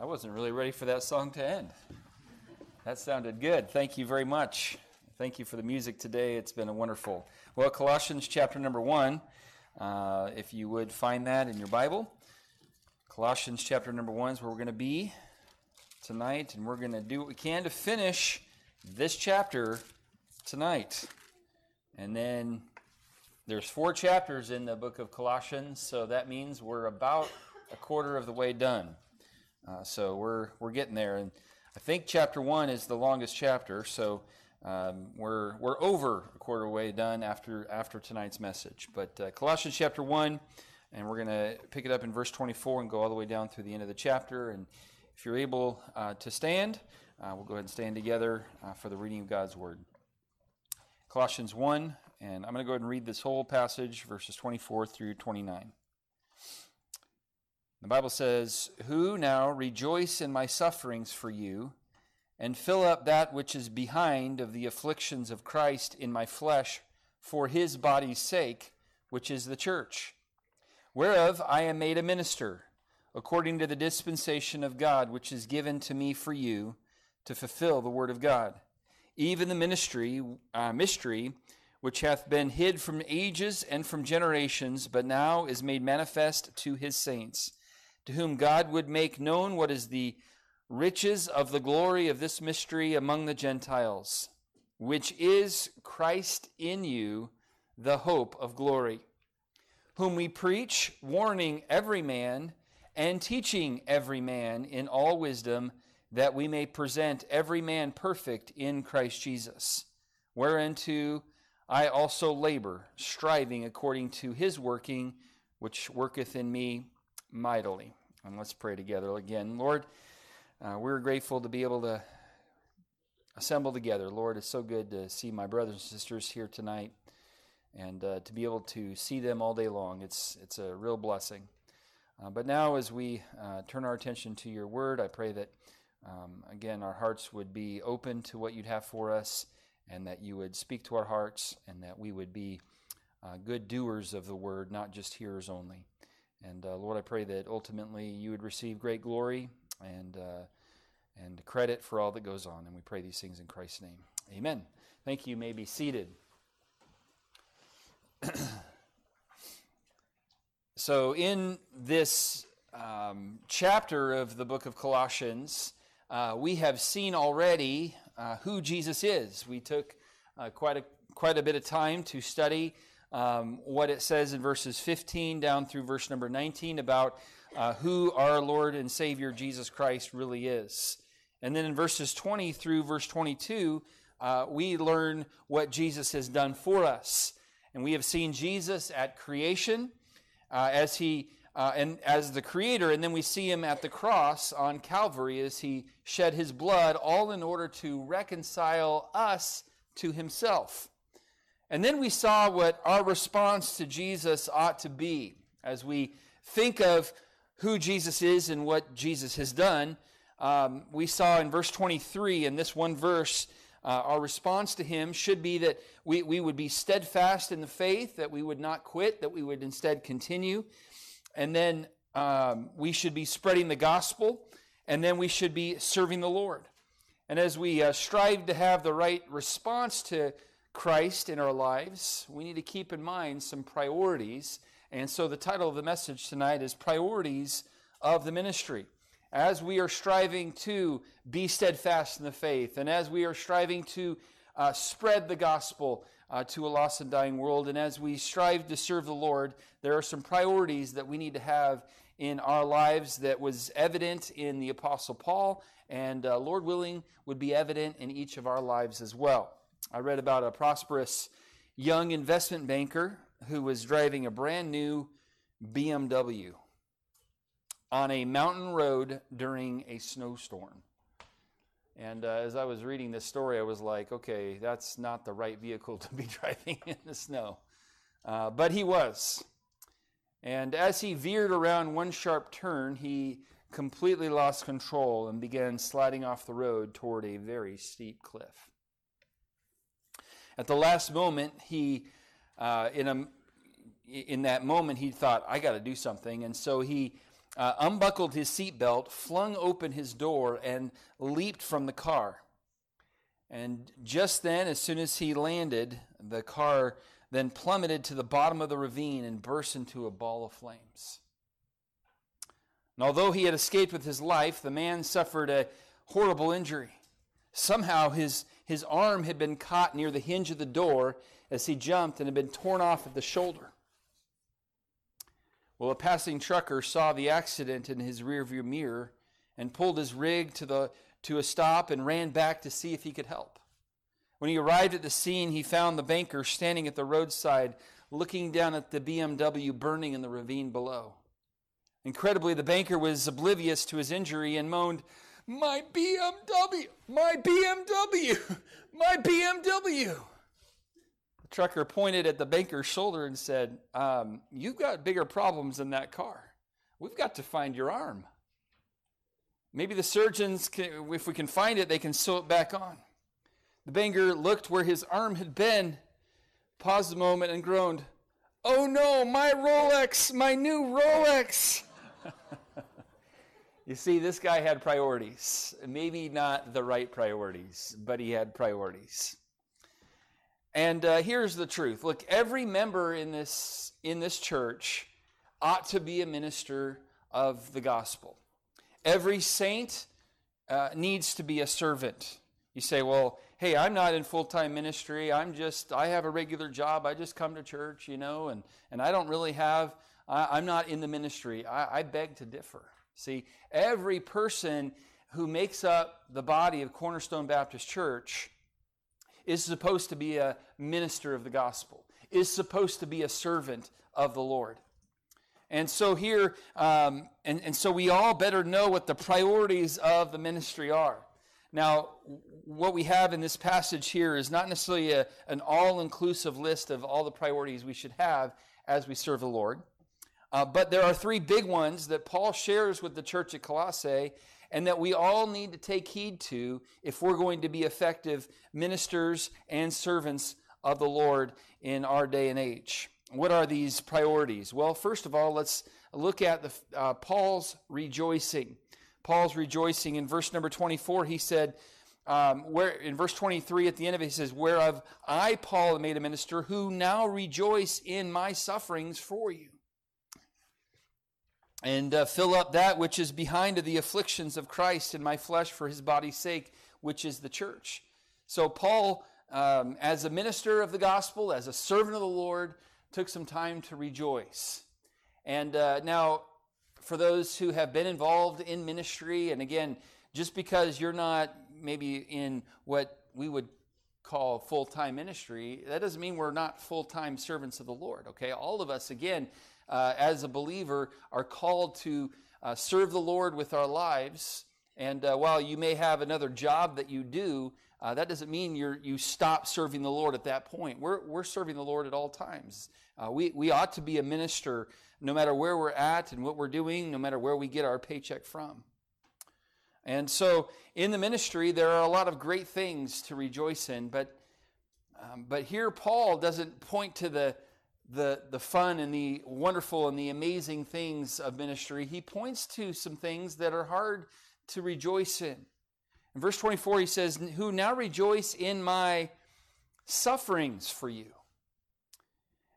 I wasn't really ready for that song to end. That sounded good. Thank you very much. Thank you for the music today. It's been a wonderful. Well, Colossians chapter number one, uh, if you would find that in your Bible. Colossians chapter number one is where we're going to be tonight, and we're going to do what we can to finish this chapter tonight. And then there's four chapters in the book of Colossians, so that means we're about a quarter of the way done. Uh, so we're we're getting there, and I think chapter one is the longest chapter. So um, we're we're over a quarter way done after after tonight's message. But uh, Colossians chapter one, and we're going to pick it up in verse 24 and go all the way down through the end of the chapter. And if you're able uh, to stand, uh, we'll go ahead and stand together uh, for the reading of God's word. Colossians 1, and I'm going to go ahead and read this whole passage, verses 24 through 29. The Bible says, Who now rejoice in my sufferings for you, and fill up that which is behind of the afflictions of Christ in my flesh for his body's sake, which is the church, whereof I am made a minister, according to the dispensation of God which is given to me for you, to fulfill the word of God, even the ministry, uh, mystery, which hath been hid from ages and from generations, but now is made manifest to his saints to whom God would make known what is the riches of the glory of this mystery among the Gentiles, which is Christ in you, the hope of glory, whom we preach, warning every man and teaching every man in all wisdom, that we may present every man perfect in Christ Jesus, whereunto I also labor, striving according to his working, which worketh in me mightily. And let's pray together again. Lord, uh, we're grateful to be able to assemble together. Lord, it's so good to see my brothers and sisters here tonight and uh, to be able to see them all day long. It's, it's a real blessing. Uh, but now, as we uh, turn our attention to your word, I pray that, um, again, our hearts would be open to what you'd have for us and that you would speak to our hearts and that we would be uh, good doers of the word, not just hearers only. And uh, Lord, I pray that ultimately you would receive great glory and uh, and credit for all that goes on. And we pray these things in Christ's name. Amen. Thank you. you may be seated. so, in this um, chapter of the book of Colossians, uh, we have seen already uh, who Jesus is. We took uh, quite a quite a bit of time to study um, what it says in verses 15 down through verse number 19 about uh, who our Lord and Savior Jesus Christ really is. And then in verses 20 through verse 22, uh, we learn what Jesus has done for us. And we have seen Jesus at creation uh, as he uh, and as the creator, and then we see him at the cross on Calvary as he shed his blood, all in order to reconcile us to himself. And then we saw what our response to Jesus ought to be as we think of who Jesus is and what Jesus has done. Um, we saw in verse 23, in this one verse, uh, our response to him should be that we, we would be steadfast in the faith, that we would not quit, that we would instead continue. And then um, we should be spreading the gospel, and then we should be serving the Lord. And as we uh, strive to have the right response to Christ in our lives, we need to keep in mind some priorities. And so the title of the message tonight is Priorities of the Ministry. As we are striving to be steadfast in the faith, and as we are striving to uh, spread the gospel uh, to a lost and dying world, and as we strive to serve the Lord, there are some priorities that we need to have in our lives that was evident in the Apostle Paul, and uh, Lord willing, would be evident in each of our lives as well. I read about a prosperous young investment banker who was driving a brand new BMW on a mountain road during a snowstorm. And uh, as I was reading this story, I was like, okay, that's not the right vehicle to be driving in the snow. Uh, but he was. And as he veered around one sharp turn, he completely lost control and began sliding off the road toward a very steep cliff. At the last moment, he, uh, in, a, in that moment, he thought, I got to do something. And so he uh, unbuckled his seatbelt, flung open his door, and leaped from the car. And just then, as soon as he landed, the car then plummeted to the bottom of the ravine and burst into a ball of flames. And although he had escaped with his life, the man suffered a horrible injury. Somehow his, his arm had been caught near the hinge of the door as he jumped and had been torn off at the shoulder. Well, a passing trucker saw the accident in his rearview mirror and pulled his rig to, the, to a stop and ran back to see if he could help. When he arrived at the scene, he found the banker standing at the roadside looking down at the BMW burning in the ravine below. Incredibly, the banker was oblivious to his injury and moaned, My BMW! My BMW! My BMW! The trucker pointed at the banker's shoulder and said, um, You've got bigger problems than that car. We've got to find your arm. Maybe the surgeons, can, if we can find it, they can sew it back on. The banker looked where his arm had been, paused a moment, and groaned, Oh no, my Rolex, my new Rolex! you see, this guy had priorities. Maybe not the right priorities, but he had priorities. And uh, here's the truth. Look, every member in this in this church ought to be a minister of the gospel. Every saint uh, needs to be a servant. You say, "Well, hey, I'm not in full-time ministry. I'm just I have a regular job. I just come to church, you know, and and I don't really have I, am not in the ministry. I, I beg to differ. See, every person who makes up the body of Cornerstone Baptist Church is supposed to be a minister of the gospel, is supposed to be a servant of the Lord. And so here, um, and, and so we all better know what the priorities of the ministry are. Now, what we have in this passage here is not necessarily a, an all inclusive list of all the priorities we should have as we serve the Lord. Uh, but there are three big ones that Paul shares with the church at Colossae and that we all need to take heed to if we're going to be effective ministers and servants of the Lord in our day and age. What are these priorities? Well, first of all, let's look at the, uh, Paul's rejoicing. Paul's rejoicing in verse number 24, he said, um, where in verse 23 at the end of it, he says, Whereof I, Paul, made a minister, who now rejoice in my sufferings for you and uh, fill up that which is behind of the afflictions of Christ in my flesh for his body's sake, which is the church. So, Paul, um, as a minister of the gospel, as a servant of the Lord, took some time to rejoice. And uh, now, for those who have been involved in ministry, and again, just because you're not maybe in what we would call full time ministry, that doesn't mean we're not full time servants of the Lord, okay? All of us, again, uh, as a believer, are called to uh, serve the Lord with our lives. And uh, while you may have another job that you do, uh, that doesn't mean you you stop serving the Lord at that point. We're, we're serving the Lord at all times. Uh, we, we ought to be a minister no matter where we're at and what we're doing, no matter where we get our paycheck from. And so in the ministry, there are a lot of great things to rejoice in, but, um, but here Paul doesn't point to the, the, the fun and the wonderful and the amazing things of ministry, he points to some things that are hard to rejoice in. In verse 24, he says, Who now rejoice in my sufferings for you,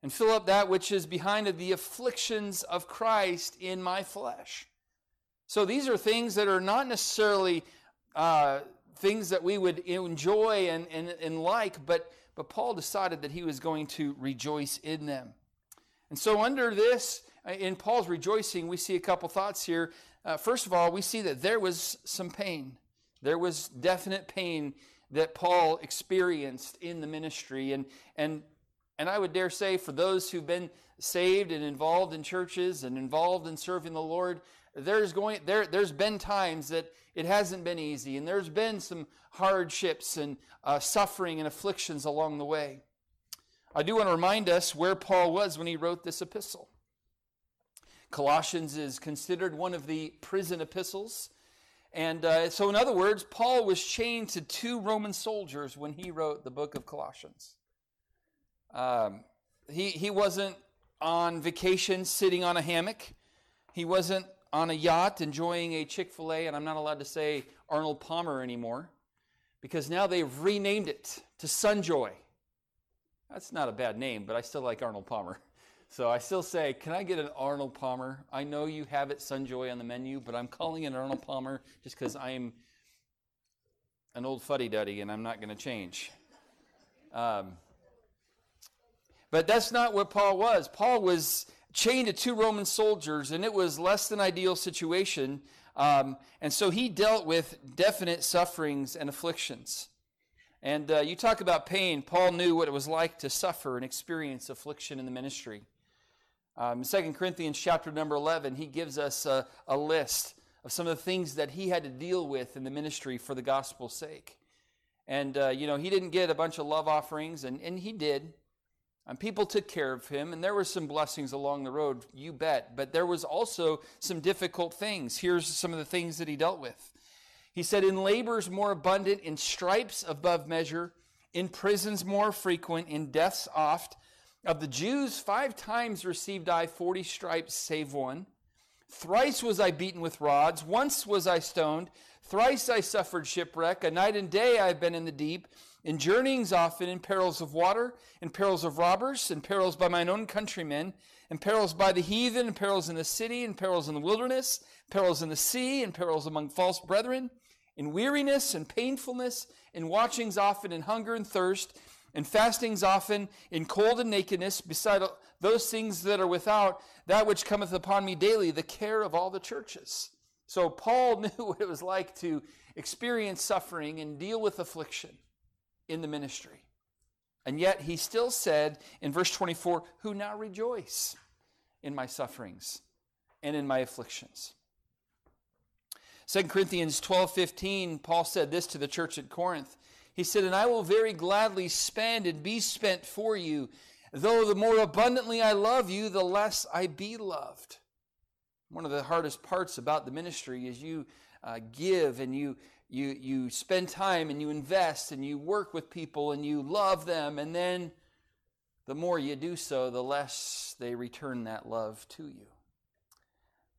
and fill up that which is behind of the afflictions of Christ in my flesh. So these are things that are not necessarily uh, things that we would enjoy and, and, and like, but but Paul decided that he was going to rejoice in them. And so, under this, in Paul's rejoicing, we see a couple thoughts here. Uh, first of all, we see that there was some pain. There was definite pain that Paul experienced in the ministry. And, and, and I would dare say, for those who've been saved and involved in churches and involved in serving the Lord, there's going there there's been times that it hasn't been easy and there's been some hardships and uh, suffering and afflictions along the way. I do want to remind us where paul was when he wrote this epistle. Colossians is considered one of the prison epistles and uh, so in other words paul was chained to two roman soldiers when he wrote the book of colossians. Um, he, he wasn't on vacation sitting on a hammock. He wasn't on a yacht enjoying a Chick fil A, and I'm not allowed to say Arnold Palmer anymore because now they've renamed it to Sunjoy. That's not a bad name, but I still like Arnold Palmer. So I still say, can I get an Arnold Palmer? I know you have it Sunjoy on the menu, but I'm calling it Arnold Palmer just because I'm an old fuddy duddy and I'm not going to change. Um, but that's not what Paul was. Paul was chained to two Roman soldiers, and it was less than ideal situation. Um, and so he dealt with definite sufferings and afflictions. And uh, you talk about pain. Paul knew what it was like to suffer and experience affliction in the ministry. Um, 2 Corinthians chapter number 11, he gives us a, a list of some of the things that he had to deal with in the ministry for the gospel's sake. And, uh, you know, he didn't get a bunch of love offerings, and, and he did. And people took care of him, and there were some blessings along the road, you bet. But there was also some difficult things. Here's some of the things that he dealt with. He said, In labors more abundant, in stripes above measure, in prisons more frequent, in deaths oft. Of the Jews, five times received I forty stripes, save one. Thrice was I beaten with rods, once was I stoned, thrice I suffered shipwreck, a night and day I have been in the deep, in journeyings often, in perils of water, in perils of robbers, in perils by mine own countrymen, in perils by the heathen, in perils in the city, in perils in the wilderness, perils in the sea, in perils among false brethren, in weariness and painfulness, in watchings often, in hunger and thirst, in fastings often, in cold and nakedness, beside those things that are without, that which cometh upon me daily, the care of all the churches. So Paul knew what it was like to experience suffering and deal with affliction in the ministry. And yet he still said in verse 24, Who now rejoice in my sufferings and in my afflictions. 2 Corinthians 12 15, Paul said this to the church at Corinth. He said, And I will very gladly spend and be spent for you Though the more abundantly I love you, the less I be loved. One of the hardest parts about the ministry is you uh, give and you, you, you spend time and you invest and you work with people and you love them. And then the more you do so, the less they return that love to you.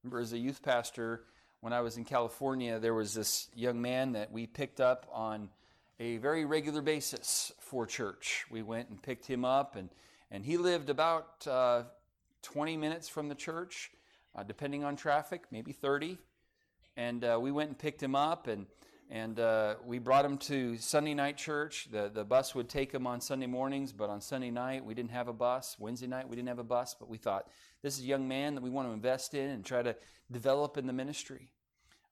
Remember, as a youth pastor, when I was in California, there was this young man that we picked up on a very regular basis for church. We went and picked him up and and he lived about uh, 20 minutes from the church, uh, depending on traffic, maybe 30. And uh, we went and picked him up, and and uh, we brought him to Sunday night church. The the bus would take him on Sunday mornings, but on Sunday night we didn't have a bus. Wednesday night we didn't have a bus, but we thought this is a young man that we want to invest in and try to develop in the ministry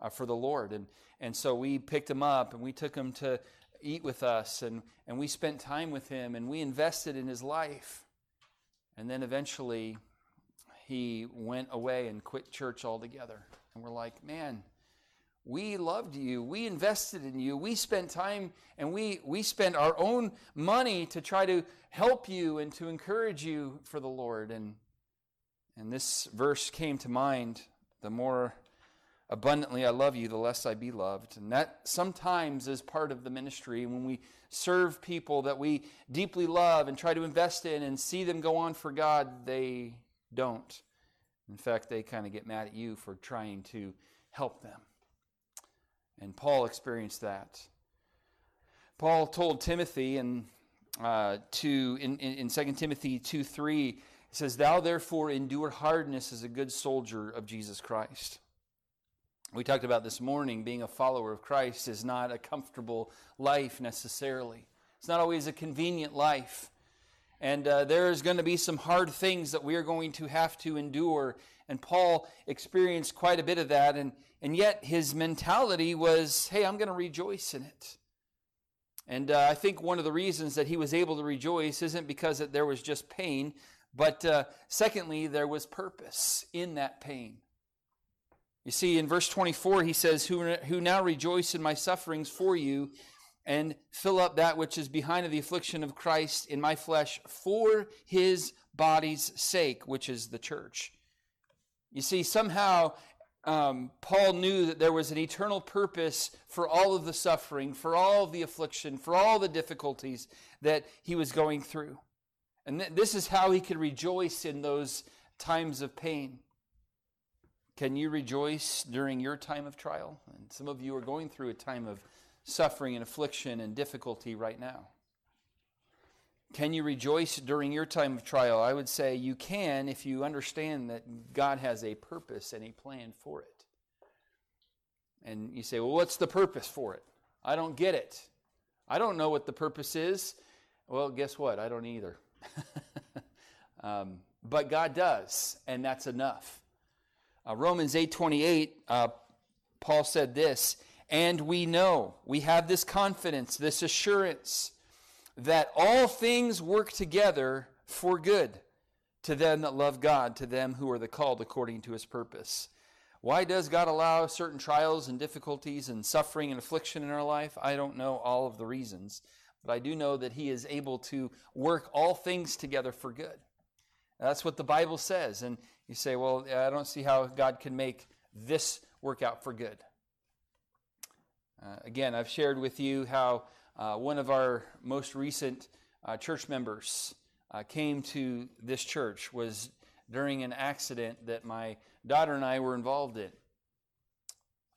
uh, for the Lord. And and so we picked him up and we took him to eat with us, and and we spent time with him, and we invested in his life. And then eventually he went away and quit church altogether. And we're like, man, we loved you. We invested in you. We spent time and we, we spent our own money to try to help you and to encourage you for the Lord. And, and this verse came to mind the more abundantly I love you, the less I be loved. And that sometimes is part of the ministry when we serve people that we deeply love and try to invest in and see them go on for God, they don't. In fact, they kind of get mad at you for trying to help them. And Paul experienced that. Paul told Timothy in, uh, to, in, in, in 2 Timothy 2 3, he says, Thou therefore endure hardness as a good soldier of Jesus Christ. We talked about this morning being a follower of Christ is not a comfortable life necessarily. It's not always a convenient life. And uh, there is going to be some hard things that we are going to have to endure. And Paul experienced quite a bit of that. And, and yet his mentality was hey, I'm going to rejoice in it. And uh, I think one of the reasons that he was able to rejoice isn't because that there was just pain, but uh, secondly, there was purpose in that pain. You see, in verse 24, he says, who, who now rejoice in my sufferings for you, and fill up that which is behind of the affliction of Christ in my flesh for his body's sake, which is the church. You see, somehow um, Paul knew that there was an eternal purpose for all of the suffering, for all of the affliction, for all the difficulties that he was going through. And th- this is how he could rejoice in those times of pain. Can you rejoice during your time of trial? And some of you are going through a time of suffering and affliction and difficulty right now. Can you rejoice during your time of trial? I would say you can if you understand that God has a purpose and a plan for it. And you say, well, what's the purpose for it? I don't get it. I don't know what the purpose is. Well, guess what? I don't either. um, but God does, and that's enough. Uh, Romans 8:28, uh, Paul said this, and we know, we have this confidence, this assurance that all things work together for good to them that love God, to them who are the called according to his purpose. Why does God allow certain trials and difficulties and suffering and affliction in our life? I don't know all of the reasons, but I do know that he is able to work all things together for good. That's what the Bible says. And you say, well, I don't see how God can make this work out for good. Uh, again, I've shared with you how uh, one of our most recent uh, church members uh, came to this church was during an accident that my daughter and I were involved in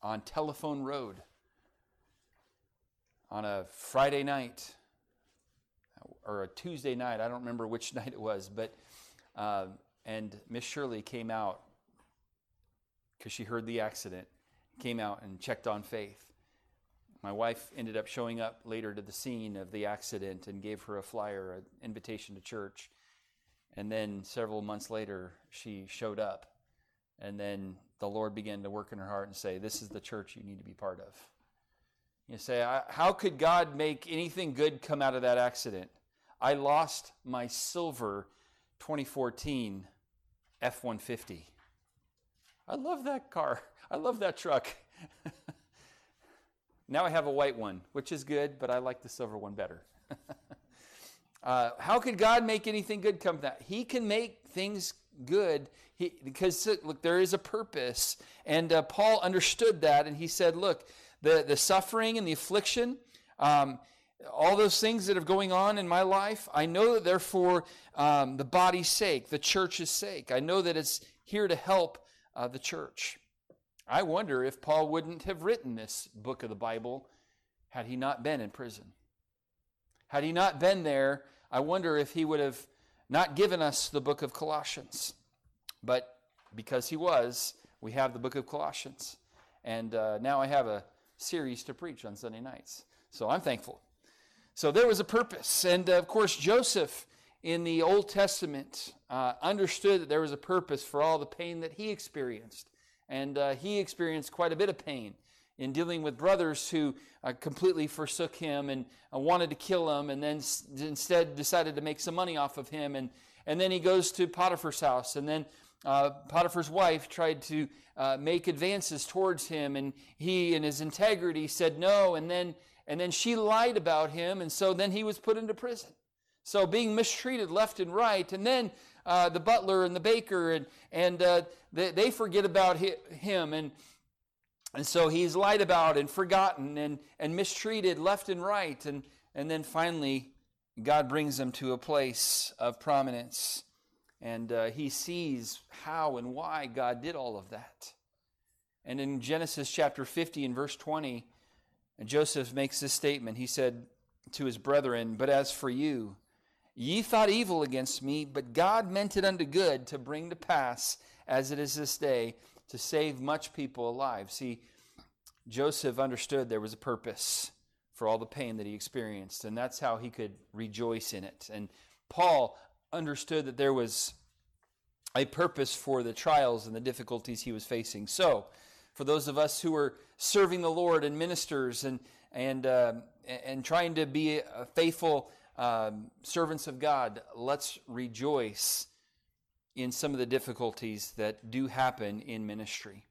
on Telephone Road on a Friday night or a Tuesday night. I don't remember which night it was, but uh, and Miss Shirley came out because she heard the accident, came out and checked on Faith. My wife ended up showing up later to the scene of the accident and gave her a flyer, an invitation to church. And then several months later, she showed up. And then the Lord began to work in her heart and say, This is the church you need to be part of. You say, How could God make anything good come out of that accident? I lost my silver 2014 F 150. I love that car. I love that truck. now I have a white one, which is good, but I like the silver one better. uh, how could God make anything good come from that? He can make things good he, because look, there is a purpose. And uh, Paul understood that, and he said, Look, the, the suffering and the affliction, um, all those things that are going on in my life, I know that they're for um, the body's sake, the church's sake. I know that it's here to help uh, the church. I wonder if Paul wouldn't have written this book of the Bible had he not been in prison. Had he not been there, I wonder if he would have not given us the book of Colossians. But because he was, we have the book of Colossians. And uh, now I have a series to preach on Sunday nights. So I'm thankful. So there was a purpose. And uh, of course, Joseph in the Old Testament uh, understood that there was a purpose for all the pain that he experienced. And uh, he experienced quite a bit of pain in dealing with brothers who uh, completely forsook him and uh, wanted to kill him, and then s- instead decided to make some money off of him. And, and then he goes to Potiphar's house, and then uh, Potiphar's wife tried to uh, make advances towards him, and he, in his integrity, said no. And then, and then she lied about him, and so then he was put into prison. So being mistreated left and right, and then uh, the butler and the baker, and and uh, they, they, forget about him, and and so he's lied about and forgotten and and mistreated left and right, and and then finally God brings him to a place of prominence, and uh, he sees how and why God did all of that. And in Genesis chapter 50 and verse 20, Joseph makes this statement. He said to his brethren, But as for you, Ye thought evil against me, but God meant it unto good to bring to pass, as it is this day, to save much people alive. See, Joseph understood there was a purpose for all the pain that he experienced, and that's how he could rejoice in it. And Paul understood that there was a purpose for the trials and the difficulties he was facing. So, for those of us who are serving the Lord and ministers and and uh, and trying to be a faithful um, servants of God, let's rejoice in some of the difficulties that do happen in ministry.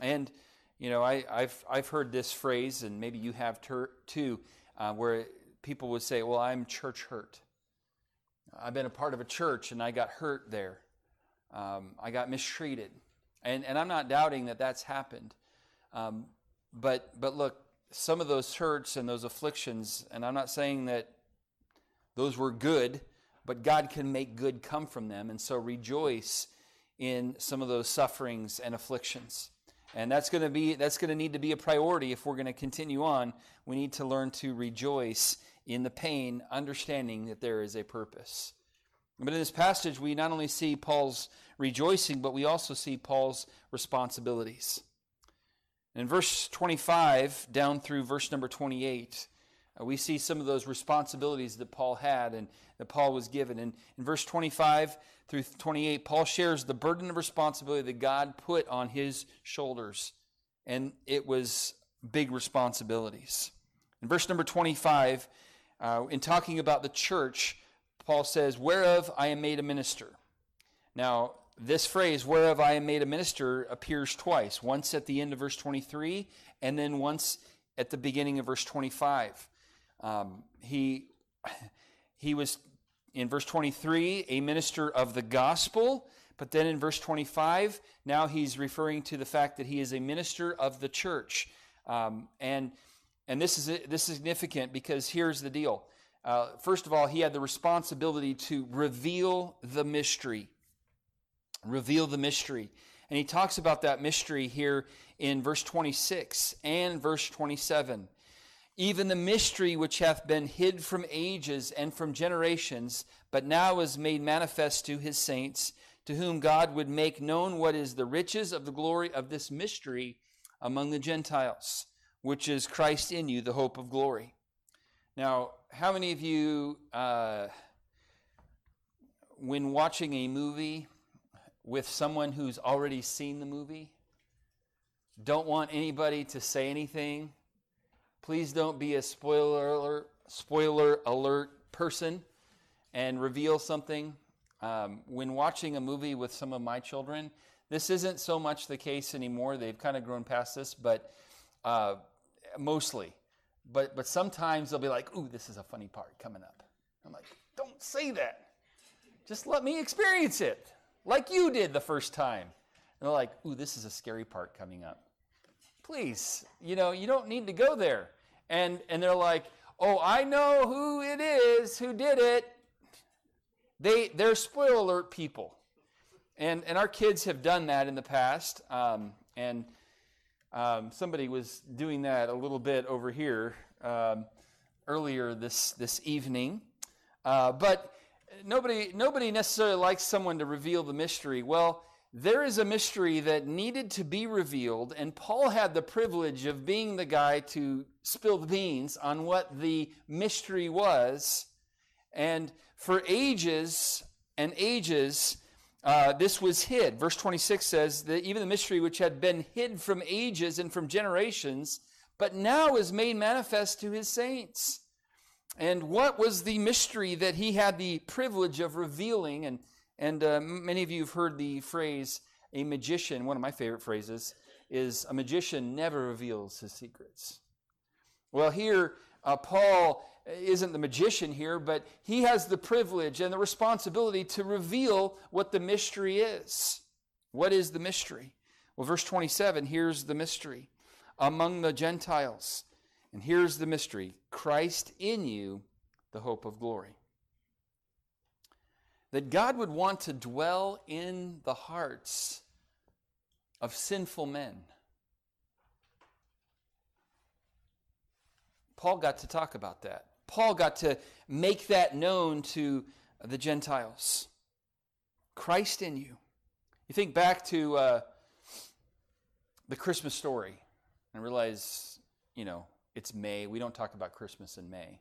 And, you know, I, have I've heard this phrase, and maybe you have ter- too, uh, where people would say, Well, I'm church hurt. I've been a part of a church and I got hurt there. Um, I got mistreated. And, and I'm not doubting that that's happened. Um, but, but look, some of those hurts and those afflictions, and I'm not saying that those were good, but God can make good come from them. And so rejoice in some of those sufferings and afflictions. And that's going to be that's going to need to be a priority if we're going to continue on. We need to learn to rejoice in the pain, understanding that there is a purpose. But in this passage, we not only see Paul's rejoicing, but we also see Paul's responsibilities. In verse 25 down through verse number 28, uh, we see some of those responsibilities that Paul had and that Paul was given. And in verse 25 through 28, Paul shares the burden of responsibility that God put on his shoulders. And it was big responsibilities. In verse number 25, uh, in talking about the church, Paul says, Whereof I am made a minister. Now, this phrase, whereof I am made a minister, appears twice once at the end of verse 23, and then once at the beginning of verse 25. Um, he, he was, in verse 23, a minister of the gospel, but then in verse 25, now he's referring to the fact that he is a minister of the church. Um, and and this is, this is significant because here's the deal. Uh, first of all, he had the responsibility to reveal the mystery. Reveal the mystery. And he talks about that mystery here in verse 26 and verse 27 even the mystery which hath been hid from ages and from generations, but now is made manifest to his saints, to whom God would make known what is the riches of the glory of this mystery among the Gentiles, which is Christ in you, the hope of glory. Now, how many of you, uh, when watching a movie with someone who's already seen the movie, don't want anybody to say anything Please don't be a spoiler alert, spoiler alert person and reveal something. Um, when watching a movie with some of my children, this isn't so much the case anymore. They've kind of grown past this, but uh, mostly. But but sometimes they'll be like, "Ooh, this is a funny part coming up." I'm like, "Don't say that. Just let me experience it, like you did the first time." And they're like, "Ooh, this is a scary part coming up." Please, you know, you don't need to go there and, and they're like, oh, I know who it is who did it. They, they're spoiler alert people. And, and our kids have done that in the past. Um, and um, somebody was doing that a little bit over here um, earlier this, this evening. Uh, but nobody, nobody necessarily likes someone to reveal the mystery. Well, there is a mystery that needed to be revealed, and Paul had the privilege of being the guy to spill the beans on what the mystery was. And for ages and ages, uh, this was hid. Verse 26 says that even the mystery which had been hid from ages and from generations, but now is made manifest to his saints. And what was the mystery that he had the privilege of revealing? And and uh, many of you have heard the phrase, a magician, one of my favorite phrases, is a magician never reveals his secrets. Well, here, uh, Paul isn't the magician here, but he has the privilege and the responsibility to reveal what the mystery is. What is the mystery? Well, verse 27 here's the mystery among the Gentiles. And here's the mystery Christ in you, the hope of glory that God would want to dwell in the hearts of sinful men. Paul got to talk about that. Paul got to make that known to the Gentiles. Christ in you. You think back to uh, the Christmas story and realize, you know, it's May. We don't talk about Christmas in May.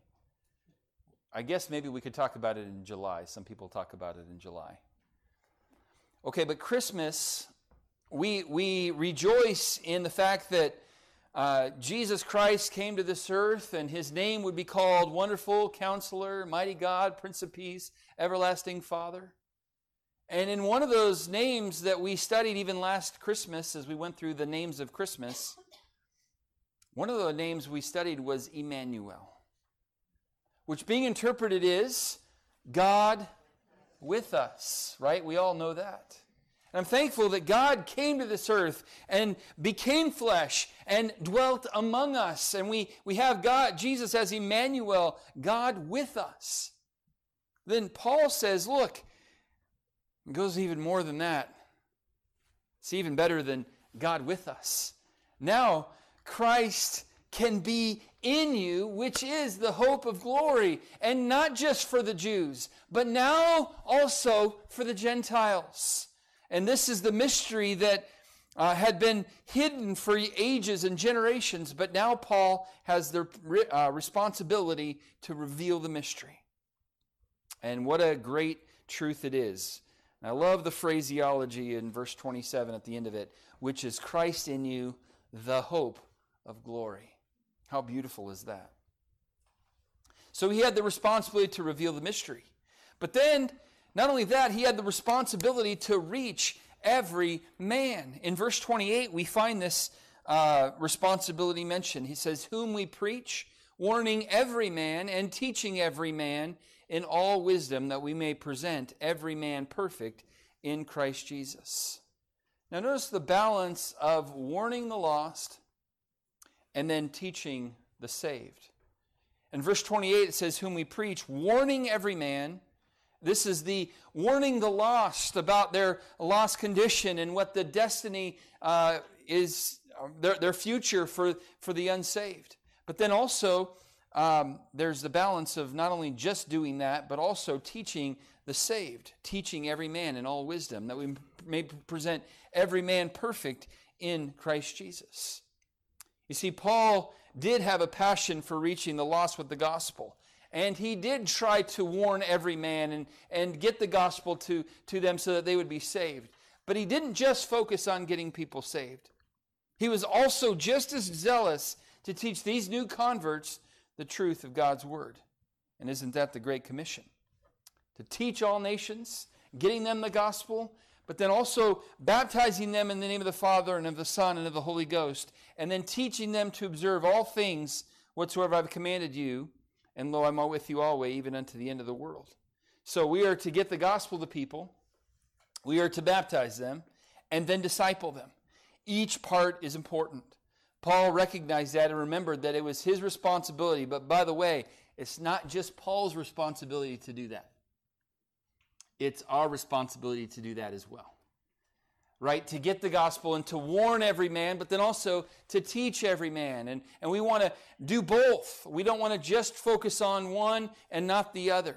I guess maybe we could talk about it in July. Some people talk about it in July. Okay, but Christmas, we, we rejoice in the fact that uh, Jesus Christ came to this earth and his name would be called Wonderful Counselor, Mighty God, Prince of Peace, Everlasting Father. And in one of those names that we studied even last Christmas as we went through the names of Christmas, one of the names we studied was Emmanuel which being interpreted is God with us, right? We all know that. And I'm thankful that God came to this earth and became flesh and dwelt among us. And we, we have God, Jesus as Emmanuel, God with us. Then Paul says, look, it goes even more than that. It's even better than God with us. Now, Christ can be in you, which is the hope of glory, and not just for the Jews, but now also for the Gentiles. And this is the mystery that uh, had been hidden for ages and generations, but now Paul has the uh, responsibility to reveal the mystery. And what a great truth it is. I love the phraseology in verse 27 at the end of it, which is Christ in you, the hope of glory. How beautiful is that? So he had the responsibility to reveal the mystery. But then, not only that, he had the responsibility to reach every man. In verse 28, we find this uh, responsibility mentioned. He says, Whom we preach, warning every man and teaching every man in all wisdom, that we may present every man perfect in Christ Jesus. Now, notice the balance of warning the lost and then teaching the saved. In verse 28, it says, Whom we preach, warning every man. This is the warning the lost about their lost condition and what the destiny uh, is, their, their future for, for the unsaved. But then also, um, there's the balance of not only just doing that, but also teaching the saved, teaching every man in all wisdom, that we may present every man perfect in Christ Jesus. You see, Paul did have a passion for reaching the lost with the gospel. And he did try to warn every man and, and get the gospel to, to them so that they would be saved. But he didn't just focus on getting people saved. He was also just as zealous to teach these new converts the truth of God's word. And isn't that the Great Commission? To teach all nations, getting them the gospel, but then also baptizing them in the name of the Father and of the Son and of the Holy Ghost, and then teaching them to observe all things whatsoever I've commanded you. And lo, I'm with you always, even unto the end of the world. So we are to get the gospel to people, we are to baptize them, and then disciple them. Each part is important. Paul recognized that and remembered that it was his responsibility. But by the way, it's not just Paul's responsibility to do that it's our responsibility to do that as well. Right? To get the gospel and to warn every man, but then also to teach every man. And, and we want to do both. We don't want to just focus on one and not the other.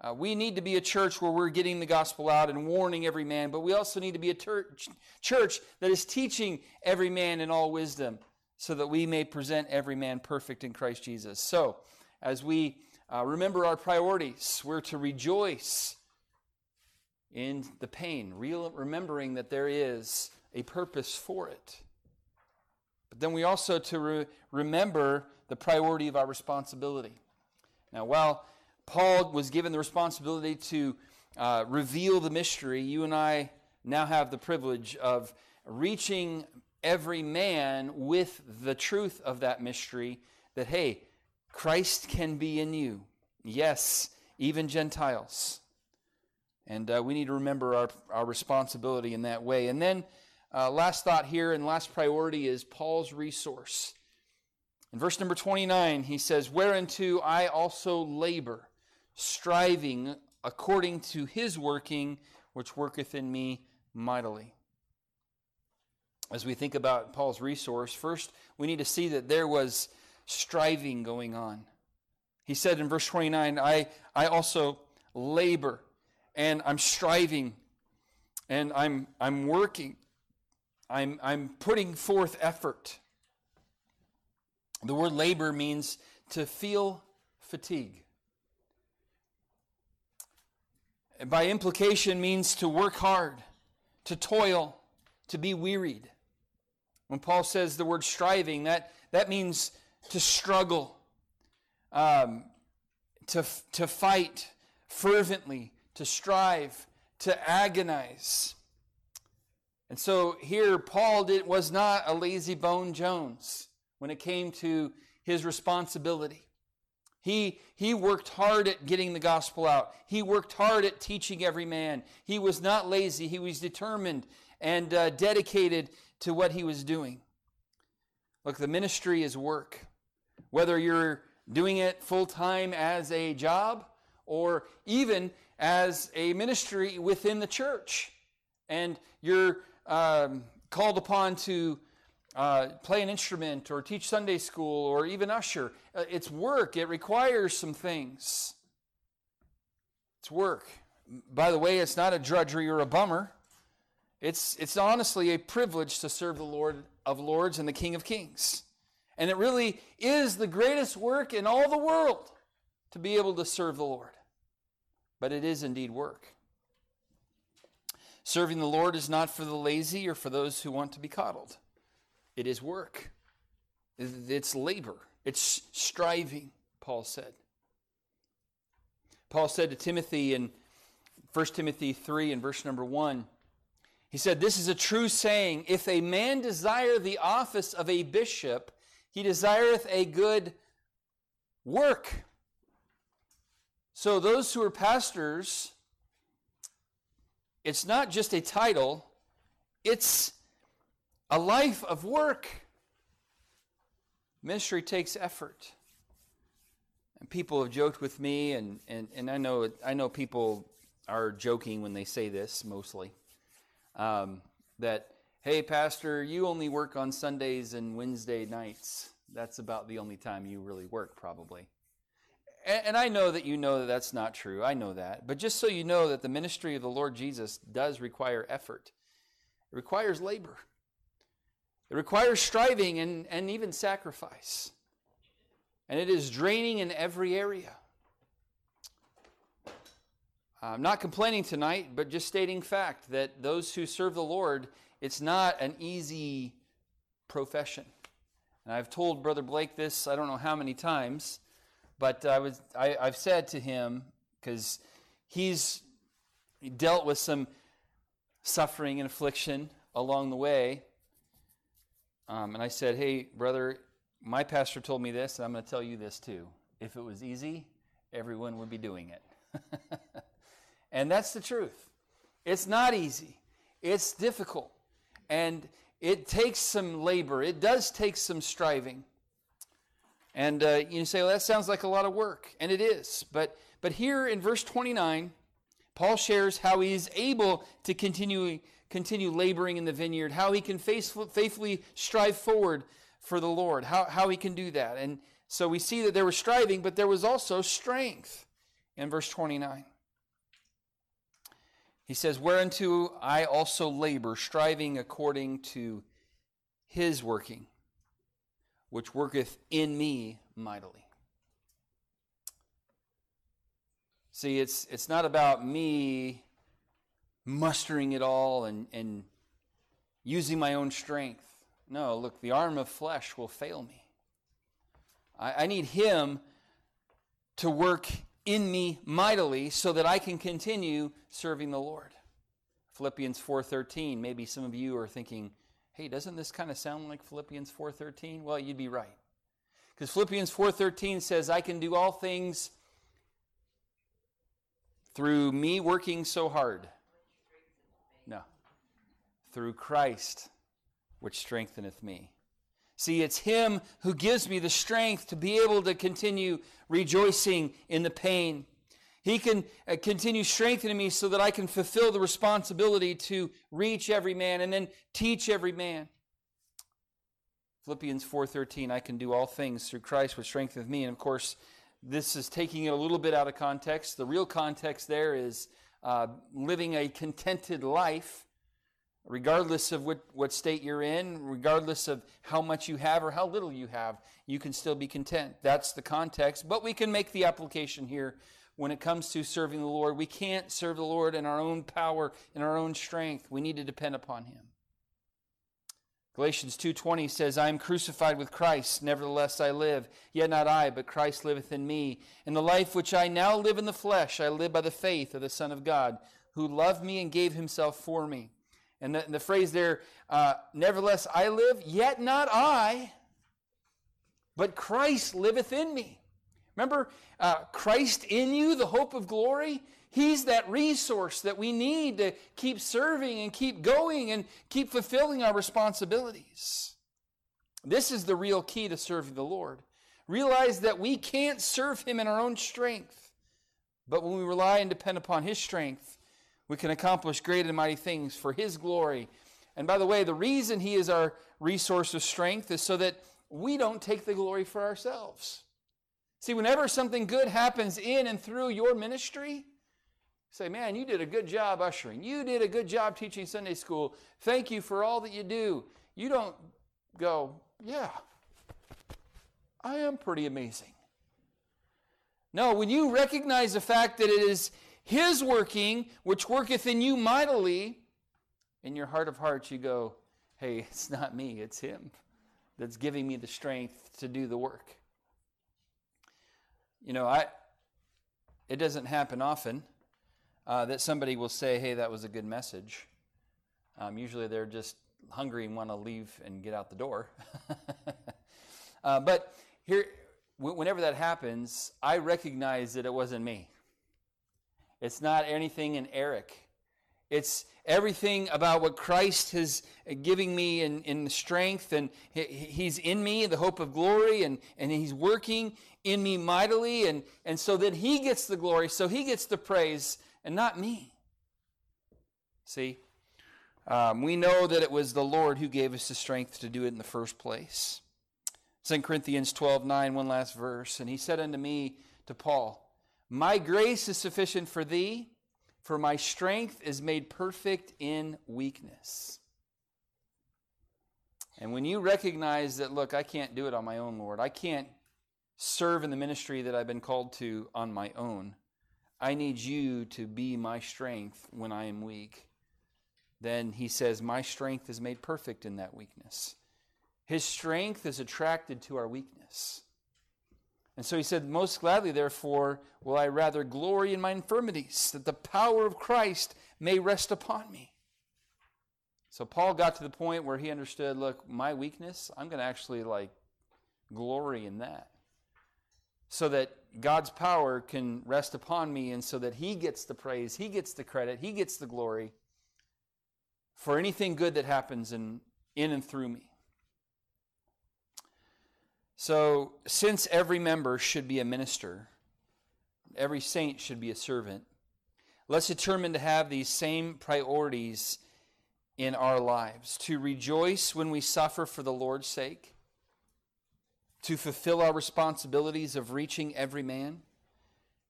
Uh, we need to be a church where we're getting the gospel out and warning every man, but we also need to be a ter- church that is teaching every man in all wisdom so that we may present every man perfect in Christ Jesus. So, as we uh, remember our priorities, we're to rejoice in the pain, real, remembering that there is a purpose for it. But then we also to re- remember the priority of our responsibility. Now, while Paul was given the responsibility to uh, reveal the mystery, you and I now have the privilege of reaching every man with the truth of that mystery that, hey, Christ can be in you. Yes, even Gentiles. And uh, we need to remember our, our responsibility in that way. And then, uh, last thought here and last priority is Paul's resource. In verse number 29, he says, Whereunto I also labor, striving according to his working, which worketh in me mightily. As we think about Paul's resource, first we need to see that there was striving going on. He said in verse 29, I, I also labor and I'm striving and I'm, I'm working. I'm, I'm putting forth effort. The word labor means to feel fatigue. By implication means to work hard, to toil, to be wearied. When Paul says the word striving, that, that means to struggle, um, to, to fight fervently, to strive, to agonize. And so here, Paul did, was not a lazy bone Jones when it came to his responsibility. He, he worked hard at getting the gospel out. He worked hard at teaching every man. He was not lazy. He was determined and uh, dedicated to what he was doing. Look, the ministry is work. Whether you're doing it full time as a job or even as a ministry within the church. And you're um, called upon to uh, play an instrument or teach Sunday school or even usher. Uh, it's work, it requires some things. It's work. By the way, it's not a drudgery or a bummer. It's, it's honestly a privilege to serve the Lord of Lords and the King of Kings. And it really is the greatest work in all the world to be able to serve the Lord. But it is indeed work. Serving the Lord is not for the lazy or for those who want to be coddled. It is work. It's labor. It's striving, Paul said. Paul said to Timothy in 1 Timothy 3 and verse number 1, he said, This is a true saying. If a man desire the office of a bishop, he desireth a good work. So, those who are pastors, it's not just a title, it's a life of work. Ministry takes effort. And people have joked with me, and, and, and I, know, I know people are joking when they say this mostly. Um, that, hey, Pastor, you only work on Sundays and Wednesday nights. That's about the only time you really work, probably. And, and I know that you know that that's not true. I know that. But just so you know that the ministry of the Lord Jesus does require effort, it requires labor, it requires striving and, and even sacrifice. And it is draining in every area. I'm not complaining tonight, but just stating fact that those who serve the Lord, it's not an easy profession. And I've told Brother Blake this I don't know how many times, but I was I, I've said to him because he's dealt with some suffering and affliction along the way. Um, and I said, "Hey, brother, my pastor told me this, and I'm going to tell you this too. If it was easy, everyone would be doing it." and that's the truth. It's not easy. It's difficult, and it takes some labor. It does take some striving. And uh, you say, well, that sounds like a lot of work. And it is. But, but here in verse 29, Paul shares how he is able to continue, continue laboring in the vineyard, how he can faithfully strive forward for the Lord, how, how he can do that. And so we see that there was striving, but there was also strength in verse 29. He says, Whereunto I also labor, striving according to his working, which worketh in me mightily. See, it's, it's not about me mustering it all and, and using my own strength. No, look, the arm of flesh will fail me. I, I need him to work in me mightily so that I can continue serving the Lord. Philippians 4:13, maybe some of you are thinking, "Hey, doesn't this kind of sound like Philippians 4:13?" Well, you'd be right. Cuz Philippians 4:13 says, "I can do all things through me working so hard." No. Through Christ which strengtheneth me. See, it's Him who gives me the strength to be able to continue rejoicing in the pain. He can uh, continue strengthening me so that I can fulfill the responsibility to reach every man and then teach every man. Philippians 4:13 I can do all things through Christ which strengtheneth me and of course this is taking it a little bit out of context. The real context there is uh, living a contented life Regardless of what, what state you're in, regardless of how much you have or how little you have, you can still be content. That's the context. But we can make the application here when it comes to serving the Lord. We can't serve the Lord in our own power, in our own strength. We need to depend upon Him. Galatians 2:20 says, "I am crucified with Christ; nevertheless I live, yet not I, but Christ liveth in me. In the life which I now live in the flesh, I live by the faith of the Son of God, who loved me and gave himself for me." And the, the phrase there, uh, nevertheless I live, yet not I, but Christ liveth in me. Remember, uh, Christ in you, the hope of glory? He's that resource that we need to keep serving and keep going and keep fulfilling our responsibilities. This is the real key to serving the Lord. Realize that we can't serve Him in our own strength, but when we rely and depend upon His strength, we can accomplish great and mighty things for His glory And by the way, the reason He is our resource of strength is so that we don't take the glory for ourselves. See, whenever something good happens in and through your ministry, say, man, you did a good job ushering. You did a good job teaching Sunday school. Thank you for all that you do. You don't go, yeah, I am pretty amazing. No, when you recognize the fact that it is His working, which worketh in you mightily, in your heart of hearts, you go, hey, it's not me, it's Him that's giving me the strength to do the work. You know, I it doesn't happen often uh, that somebody will say, "Hey, that was a good message." Um, usually, they're just hungry and want to leave and get out the door. uh, but here, whenever that happens, I recognize that it wasn't me. It's not anything in Eric. It's everything about what Christ is giving me in, in the strength, and He's in me, the hope of glory, and, and He's working in me mightily, and, and so that He gets the glory, so He gets the praise, and not me. See? Um, we know that it was the Lord who gave us the strength to do it in the first place. 2 Corinthians 12 9, one last verse. And he said unto me, to Paul, My grace is sufficient for thee, for my strength is made perfect in weakness. And when you recognize that, look, I can't do it on my own, Lord, I can't serve in the ministry that I've been called to on my own. I need you to be my strength when I am weak. Then he says, My strength is made perfect in that weakness. His strength is attracted to our weakness. And so he said, Most gladly, therefore, will I rather glory in my infirmities, that the power of Christ may rest upon me. So Paul got to the point where he understood look, my weakness, I'm going to actually like glory in that so that God's power can rest upon me and so that He gets the praise, He gets the credit, He gets the glory for anything good that happens in, in and through me. So, since every member should be a minister, every saint should be a servant, let's determine to have these same priorities in our lives. To rejoice when we suffer for the Lord's sake. To fulfill our responsibilities of reaching every man,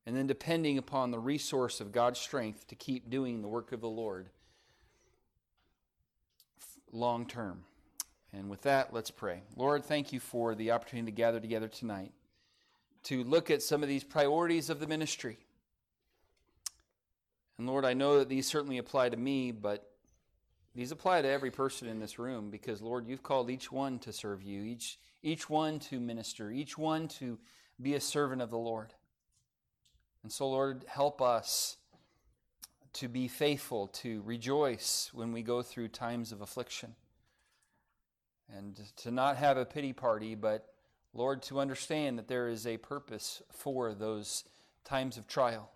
and then depending upon the resource of God's strength to keep doing the work of the Lord long term. And with that, let's pray. Lord, thank you for the opportunity to gather together tonight to look at some of these priorities of the ministry. And Lord, I know that these certainly apply to me, but these apply to every person in this room because, Lord, you've called each one to serve you, each each one to minister, each one to be a servant of the Lord. And so, Lord, help us to be faithful, to rejoice when we go through times of affliction, and to not have a pity party, but, Lord, to understand that there is a purpose for those times of trial,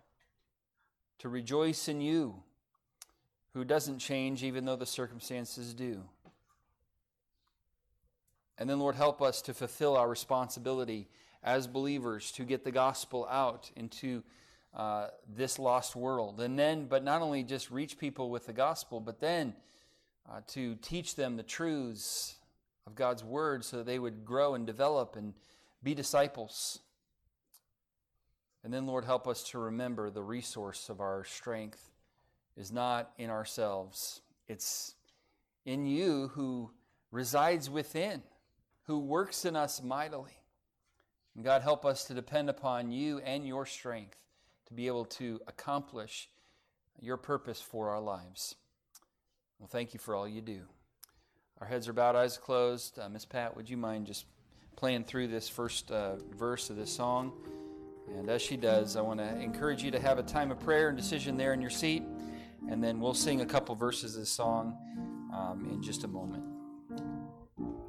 to rejoice in you, who doesn't change even though the circumstances do. And then, Lord, help us to fulfill our responsibility as believers to get the gospel out into uh, this lost world. And then, but not only just reach people with the gospel, but then uh, to teach them the truths of God's word so that they would grow and develop and be disciples. And then, Lord, help us to remember the resource of our strength is not in ourselves, it's in you who resides within who works in us mightily. And God, help us to depend upon you and your strength to be able to accomplish your purpose for our lives. Well, thank you for all you do. Our heads are bowed, eyes closed. Uh, Miss Pat, would you mind just playing through this first uh, verse of this song? And as she does, I want to encourage you to have a time of prayer and decision there in your seat. And then we'll sing a couple verses of this song um, in just a moment.